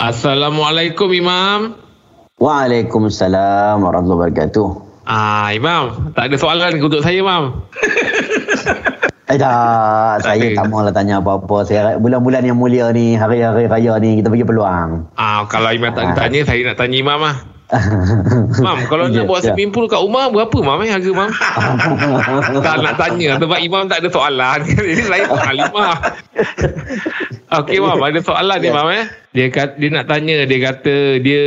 Assalamualaikum Imam. Waalaikumsalam warahmatullahi wabarakatuh. Ah Imam, tak ada soalan untuk saya Imam. Eh tak, saya tak maulah tanya apa-apa. Saya bulan-bulan yang mulia ni, hari-hari raya ni kita bagi peluang. Ah kalau Imam tak Ah. tanya saya nak tanya Imam ah. Mam, kalau Ya, nak buat ya. swimming pool kat rumah berapa Mam eh harga Mam? tak nak tanya sebab Imam tak ada soalan. Jadi saya tak halimah. Okey Mam, ada soalan ni Ya. Mam eh. Dia kata, dia nak tanya, dia kata dia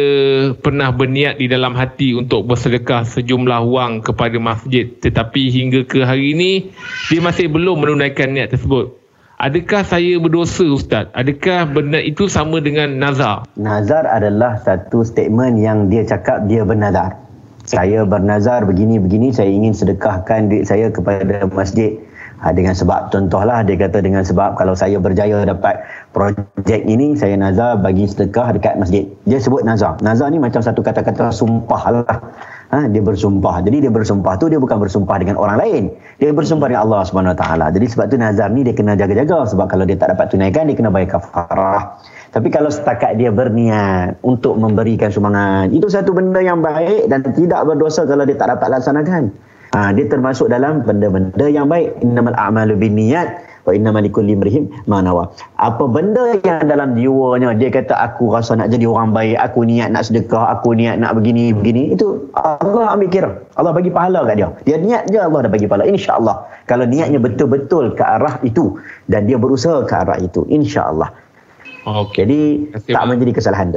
pernah berniat di dalam hati untuk bersedekah sejumlah wang kepada masjid tetapi hingga ke hari ini dia masih belum menunaikan niat tersebut. Adakah saya berdosa Ustaz? Adakah benda itu sama dengan nazar? Nazar adalah satu statement yang dia cakap dia bernazar. Saya bernazar begini-begini, saya ingin sedekahkan duit saya kepada masjid. Ha, dengan sebab contohlah dia kata dengan sebab kalau saya berjaya dapat projek ini saya nazar bagi sedekah dekat masjid. Dia sebut nazar. Nazar ni macam satu kata-kata sumpah lah. Ha, dia bersumpah. Jadi dia bersumpah tu dia bukan bersumpah dengan orang lain. Dia bersumpah dengan Allah Subhanahu Wa Taala. Jadi sebab tu nazar ni dia kena jaga-jaga sebab kalau dia tak dapat tunaikan dia kena bayar kafarah. Tapi kalau setakat dia berniat untuk memberikan sumbangan, itu satu benda yang baik dan tidak berdosa kalau dia tak dapat laksanakan. Ha, dia termasuk dalam benda-benda yang baik. Innamal a'malu binniyat wa innamal likulli imri'in ma nawa. Apa benda yang dalam jiwanya dia kata aku rasa nak jadi orang baik, aku niat nak sedekah, aku niat nak begini begini, itu Allah ambil kira. Allah bagi pahala kat dia. Dia niat je Allah dah bagi pahala insya-Allah. Kalau niatnya betul-betul ke arah itu dan dia berusaha ke arah itu insya-Allah. Okey. Jadi Terima tak menjadi kesalahan.